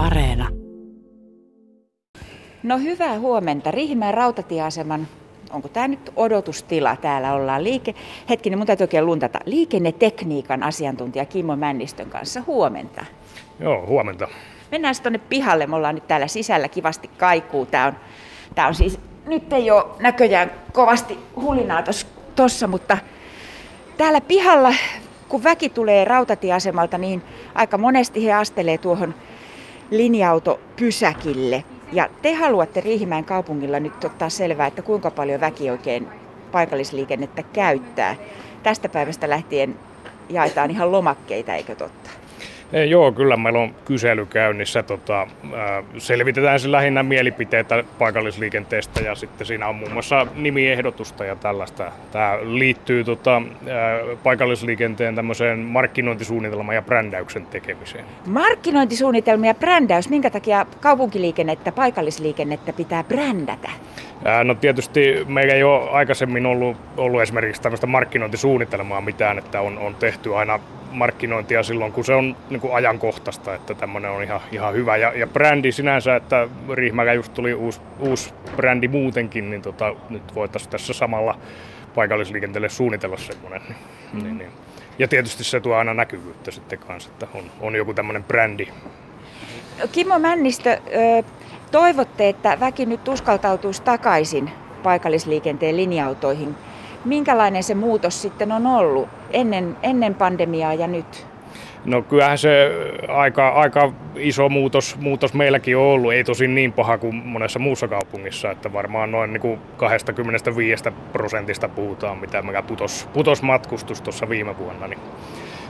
Areena. No hyvää huomenta. Riihimäen rautatieaseman, onko tämä nyt odotustila? Täällä ollaan liike... Hetkinen, mun täytyy oikein luntata. Liikennetekniikan asiantuntija Kimmo Männistön kanssa. Huomenta. Joo, huomenta. Mennään tuonne pihalle. Me ollaan nyt täällä sisällä kivasti kaikuu. Tää on, tää on siis, nyt ei ole näköjään kovasti hulinaa tuossa, mutta täällä pihalla, kun väki tulee rautatieasemalta, niin aika monesti he astelee tuohon linja-autopysäkille. Ja te haluatte Riihimäen kaupungilla nyt ottaa selvää, että kuinka paljon väki oikein paikallisliikennettä käyttää. Tästä päivästä lähtien jaetaan ihan lomakkeita, eikö totta? Ei, joo, kyllä meillä on kysely käynnissä. Tota, ää, selvitetään se lähinnä mielipiteitä paikallisliikenteestä ja sitten siinä on muun muassa nimiehdotusta ja tällaista. Tämä liittyy tota, paikallisliikenteen tämmöiseen markkinointisuunnitelman ja brändäyksen tekemiseen. Markkinointisuunnitelma ja brändäys, minkä takia kaupunkiliikennettä, paikallisliikennettä pitää brändätä? No tietysti meillä ei ole aikaisemmin ollut, ollut esimerkiksi tämmöistä markkinointisuunnitelmaa mitään, että on, on tehty aina markkinointia silloin, kun se on niin kuin ajankohtaista, että tämmöinen on ihan, ihan hyvä. Ja, ja brändi sinänsä, että Riihmäkä just tuli uusi, uusi brändi muutenkin, niin tota, nyt voitaisiin tässä samalla paikallisliikenteelle suunnitella semmoinen. Niin, mm. niin, niin. Ja tietysti se tuo aina näkyvyyttä sitten kanssa, että on, on joku tämmöinen brändi. Kimmo Männistö, toivotte, että väki nyt uskaltautuisi takaisin paikallisliikenteen linja-autoihin minkälainen se muutos sitten on ollut ennen, ennen pandemiaa ja nyt? No kyllähän se aika, aika iso muutos, muutos meilläkin on ollut, ei tosin niin paha kuin monessa muussa kaupungissa, että varmaan noin niin kuin 25 prosentista puhutaan, mitä mikä putos, putos matkustus tuossa viime vuonna, niin,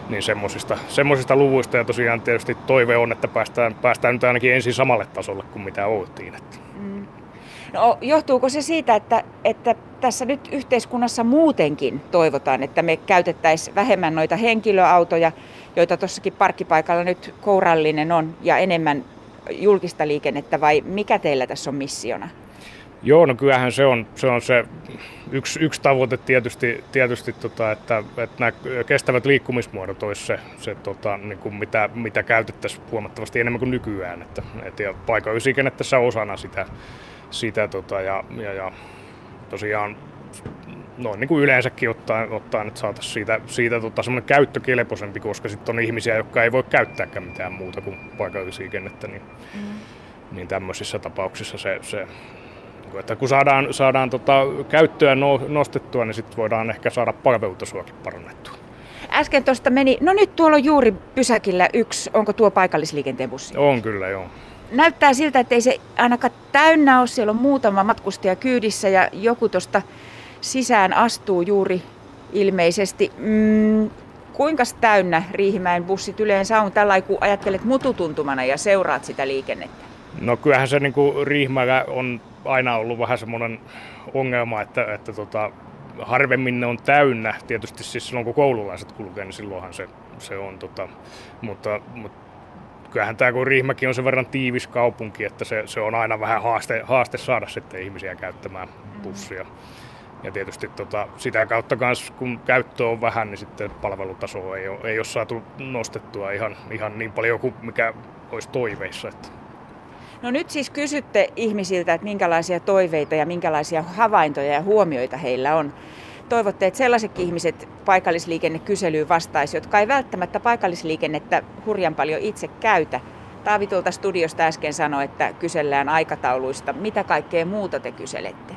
niin semmoisista, semmoisista luvuista ja tosiaan tietysti toive on, että päästään, päästään nyt ainakin ensin samalle tasolle kuin mitä oltiin. Että. Mm. No, johtuuko se siitä, että, että tässä nyt yhteiskunnassa muutenkin toivotaan, että me käytettäisiin vähemmän noita henkilöautoja, joita tuossakin parkkipaikalla nyt kourallinen on, ja enemmän julkista liikennettä, vai mikä teillä tässä on missiona? Joo, no kyllähän se on se, on se yksi, yksi tavoite tietysti, tietysti tota, että, että nämä kestävät liikkumismuodot olisi se, se tota, niin kuin mitä, mitä käytettäisiin huomattavasti enemmän kuin nykyään. Että, et, ja paikallisliikenne tässä osana sitä, sitä tota, ja, ja, ja tosiaan noin niin kuin yleensäkin ottaen, ottaen että saataisiin siitä, siitä tota, semmoinen käyttökelpoisempi, koska sitten on ihmisiä, jotka ei voi käyttääkään mitään muuta kuin paikallisliikennettä, niin, mm. niin tämmöisissä tapauksissa se, se että kun saadaan, saadaan tota, käyttöä no, nostettua, niin sitten voidaan ehkä saada palvelutasoakin parannettua. Äsken tuosta meni, no nyt tuolla on juuri pysäkillä yksi, onko tuo paikallisliikenteen bussi? On kyllä, joo näyttää siltä, että ei se ainakaan täynnä ole. Siellä on muutama matkustaja kyydissä ja joku tuosta sisään astuu juuri ilmeisesti. Mm, kuinka täynnä Riihimäen bussit yleensä on tällä kun ajattelet mututuntumana ja seuraat sitä liikennettä? No kyllähän se niin kuin Riihimäellä on aina ollut vähän semmoinen ongelma, että, että tota, harvemmin ne on täynnä. Tietysti siis silloin kun koululaiset kulkee, niin silloinhan se, se on. Tota, mutta, mutta kyllähän tämä kun Riihimäki on sen verran tiivis kaupunki, että se, se on aina vähän haaste, haaste saada sitten ihmisiä käyttämään bussia. Ja tietysti tota, sitä kautta kanssa, kun käyttö on vähän, niin sitten palvelutaso ei ole, ei ole saatu nostettua ihan, ihan niin paljon kuin mikä olisi toiveissa. Että. No nyt siis kysytte ihmisiltä, että minkälaisia toiveita ja minkälaisia havaintoja ja huomioita heillä on toivotte, että sellaiset ihmiset paikallisliikennekyselyyn vastaisi, jotka ei välttämättä paikallisliikennettä hurjan paljon itse käytä. Taavi tuolta studiosta äsken sanoi, että kysellään aikatauluista. Mitä kaikkea muuta te kyselette?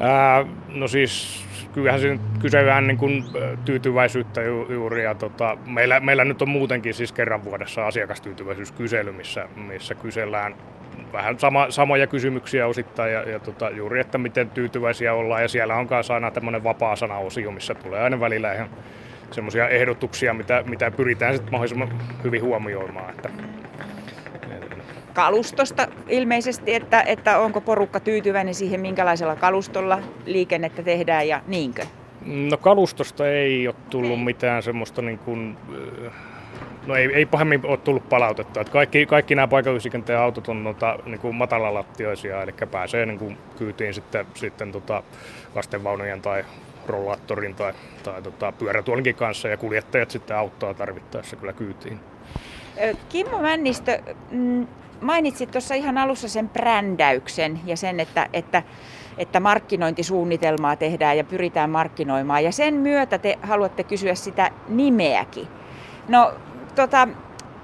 Ää, no siis kyllähän se kysellään niin kuin tyytyväisyyttä ju, juuri. Ja tota, meillä, meillä nyt on muutenkin siis kerran vuodessa asiakastyytyväisyyskysely, missä, missä kysellään vähän sama, samoja kysymyksiä osittain ja, ja tota, juuri, että miten tyytyväisiä ollaan. Ja siellä on myös aina tämmöinen vapaa-sana-osio, missä tulee aina välillä ihan semmoisia ehdotuksia, mitä, mitä pyritään sitten mahdollisimman hyvin huomioimaan. Että, kalustosta ilmeisesti, että, että onko porukka tyytyväinen siihen, minkälaisella kalustolla liikennettä tehdään ja niinkö? No kalustosta ei ole tullut mitään semmoista niin kuin, No ei, ei pahemmin ole tullut palautetta. Että kaikki, kaikki nämä paikallisliikenteen autot on noita, niin kuin matalalattioisia, eli pääsee niin kuin kyytiin sitten, sitten tota lastenvaunujen tai rollaattorin tai, tai tota, pyörätuolinkin kanssa ja kuljettajat sitten auttaa tarvittaessa kyllä kyytiin. Kimmo Männistö, mm, mainitsit tuossa ihan alussa sen brändäyksen ja sen, että, että, että markkinointisuunnitelmaa tehdään ja pyritään markkinoimaan. Ja sen myötä te haluatte kysyä sitä nimeäkin. No, tota,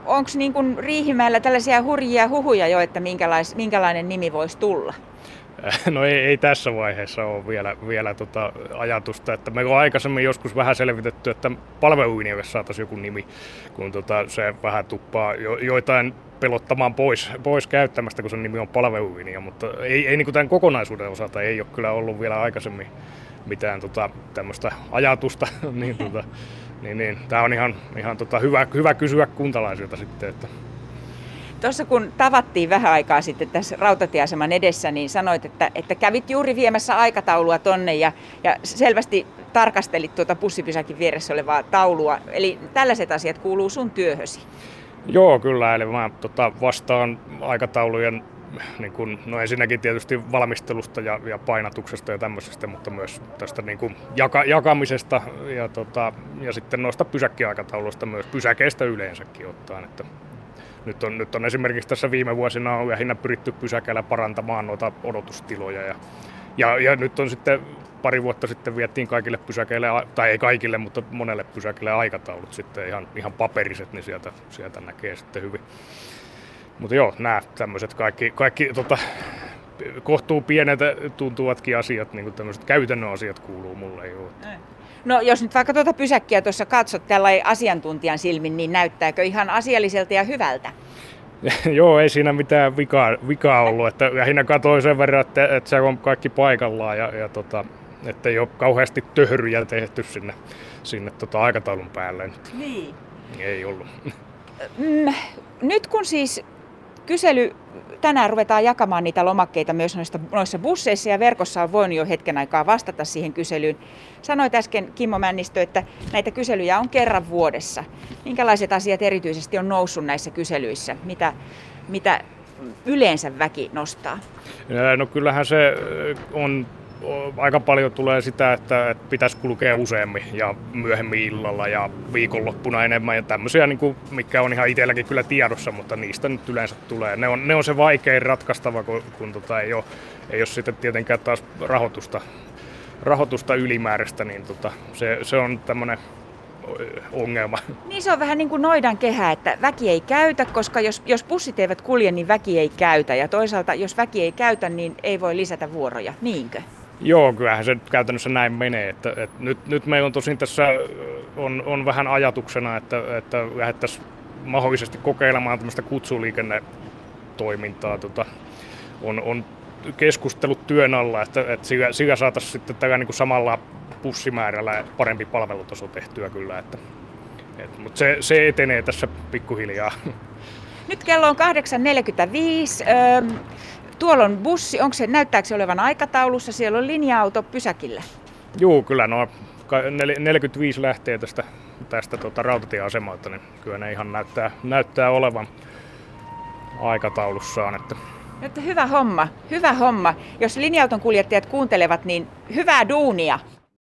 onko niin Riihimäellä tällaisia hurjia huhuja jo, että minkälainen nimi voisi tulla? No ei, ei tässä vaiheessa ole vielä, vielä tota ajatusta. Että me on aikaisemmin joskus vähän selvitetty, että palveluiniolle saataisiin joku nimi, kun tota se vähän tuppaa jo, joitain pelottamaan pois, pois käyttämästä, kun se nimi on palveluinio, mutta ei, ei niin kuin tämän kokonaisuuden osalta ei ole kyllä ollut vielä aikaisemmin mitään tota, tämmöistä ajatusta, niin, tota, niin, niin, tämä on ihan, ihan tota, hyvä, hyvä kysyä kuntalaisilta sitten, että Tuossa kun tavattiin vähän aikaa sitten tässä rautatieaseman edessä, niin sanoit, että, että kävit juuri viemässä aikataulua tonne ja, ja selvästi tarkastelit tuota pussipysäkin vieressä olevaa taulua. Eli tällaiset asiat kuuluu sun työhösi. Joo, kyllä. Eli mä tota, vastaan aikataulujen niin kun, no ensinnäkin tietysti valmistelusta ja, ja painatuksesta ja tämmöisestä, mutta myös tästä niin kun jaka, jakamisesta ja, tota, ja sitten noista pysäkkiaikatauluista myös pysäkeistä yleensäkin ottaen. Että nyt on, nyt on esimerkiksi tässä viime vuosina on lähinnä pyritty pysäkeillä parantamaan noita odotustiloja ja, ja, ja nyt on sitten pari vuotta sitten viettiin kaikille pysäkeille, tai ei kaikille, mutta monelle pysäkeille aikataulut sitten ihan, ihan paperiset, niin sieltä, sieltä näkee sitten hyvin. Mutta joo, nämä tämmöiset kaikki, kaikki tota, kohtuu pienet tuntuvatkin asiat, niin kuin tämmöiset käytännön asiat kuuluu mulle. Joo. No jos nyt vaikka tuota pysäkkiä tuossa katsot tällä asiantuntijan silmin, niin näyttääkö ihan asialliselta ja hyvältä? Joo, ei siinä mitään vikaa, vikaa ollut. Että lähinnä katsoin sen verran, että, että se on kaikki paikallaan ja, ja tota, että ei ole kauheasti töhryjä tehty sinne, sinne tota aikataulun päälle. Niin. Ei ollut. Mm, nyt kun siis kysely, tänään ruvetaan jakamaan niitä lomakkeita myös noissa, noissa busseissa ja verkossa on voinut jo hetken aikaa vastata siihen kyselyyn. Sanoit äsken Kimmo Männistö, että näitä kyselyjä on kerran vuodessa. Minkälaiset asiat erityisesti on noussut näissä kyselyissä? Mitä, mitä yleensä väki nostaa? No kyllähän se on aika paljon tulee sitä, että, että pitäisi kulkea useammin ja myöhemmin illalla ja viikonloppuna enemmän ja tämmöisiä, niin kuin, mikä on ihan itselläkin kyllä tiedossa, mutta niistä nyt yleensä tulee. Ne on, ne on se vaikein ratkaistava, kun, kun tota, ei, ole, ei ole sitten tietenkään taas rahoitusta, rahoitusta ylimääräistä, niin tota, se, se on tämmöinen ongelma. Niin se on vähän niin kuin noidan kehä, että väki ei käytä, koska jos, jos bussit eivät kulje, niin väki ei käytä. Ja toisaalta, jos väki ei käytä, niin ei voi lisätä vuoroja, niinkö? Joo, kyllähän se käytännössä näin menee. Että, että nyt, nyt meillä on tosin tässä on, on vähän ajatuksena, että, että lähdettäisiin mahdollisesti kokeilemaan tämmöistä kutsuliikennetoimintaa. Tota, on, on keskustelut työn alla, että, että sillä, sillä saataisiin sitten tällä niin samalla pussimäärällä parempi palvelutaso tehtyä kyllä. Että, että, mutta se, se etenee tässä pikkuhiljaa. Nyt kello on 8.45. Öö, Tuolla on bussi, onko se, näyttääkö se olevan aikataulussa? Siellä on linja-auto pysäkillä. Joo, kyllä no 45 lähtee tästä, tästä tuota, rautatieasemalta, niin kyllä ne ihan näyttää, näyttää olevan aikataulussaan. Että. Että hyvä homma, hyvä homma. Jos linja-auton kuljettajat kuuntelevat, niin hyvää duunia.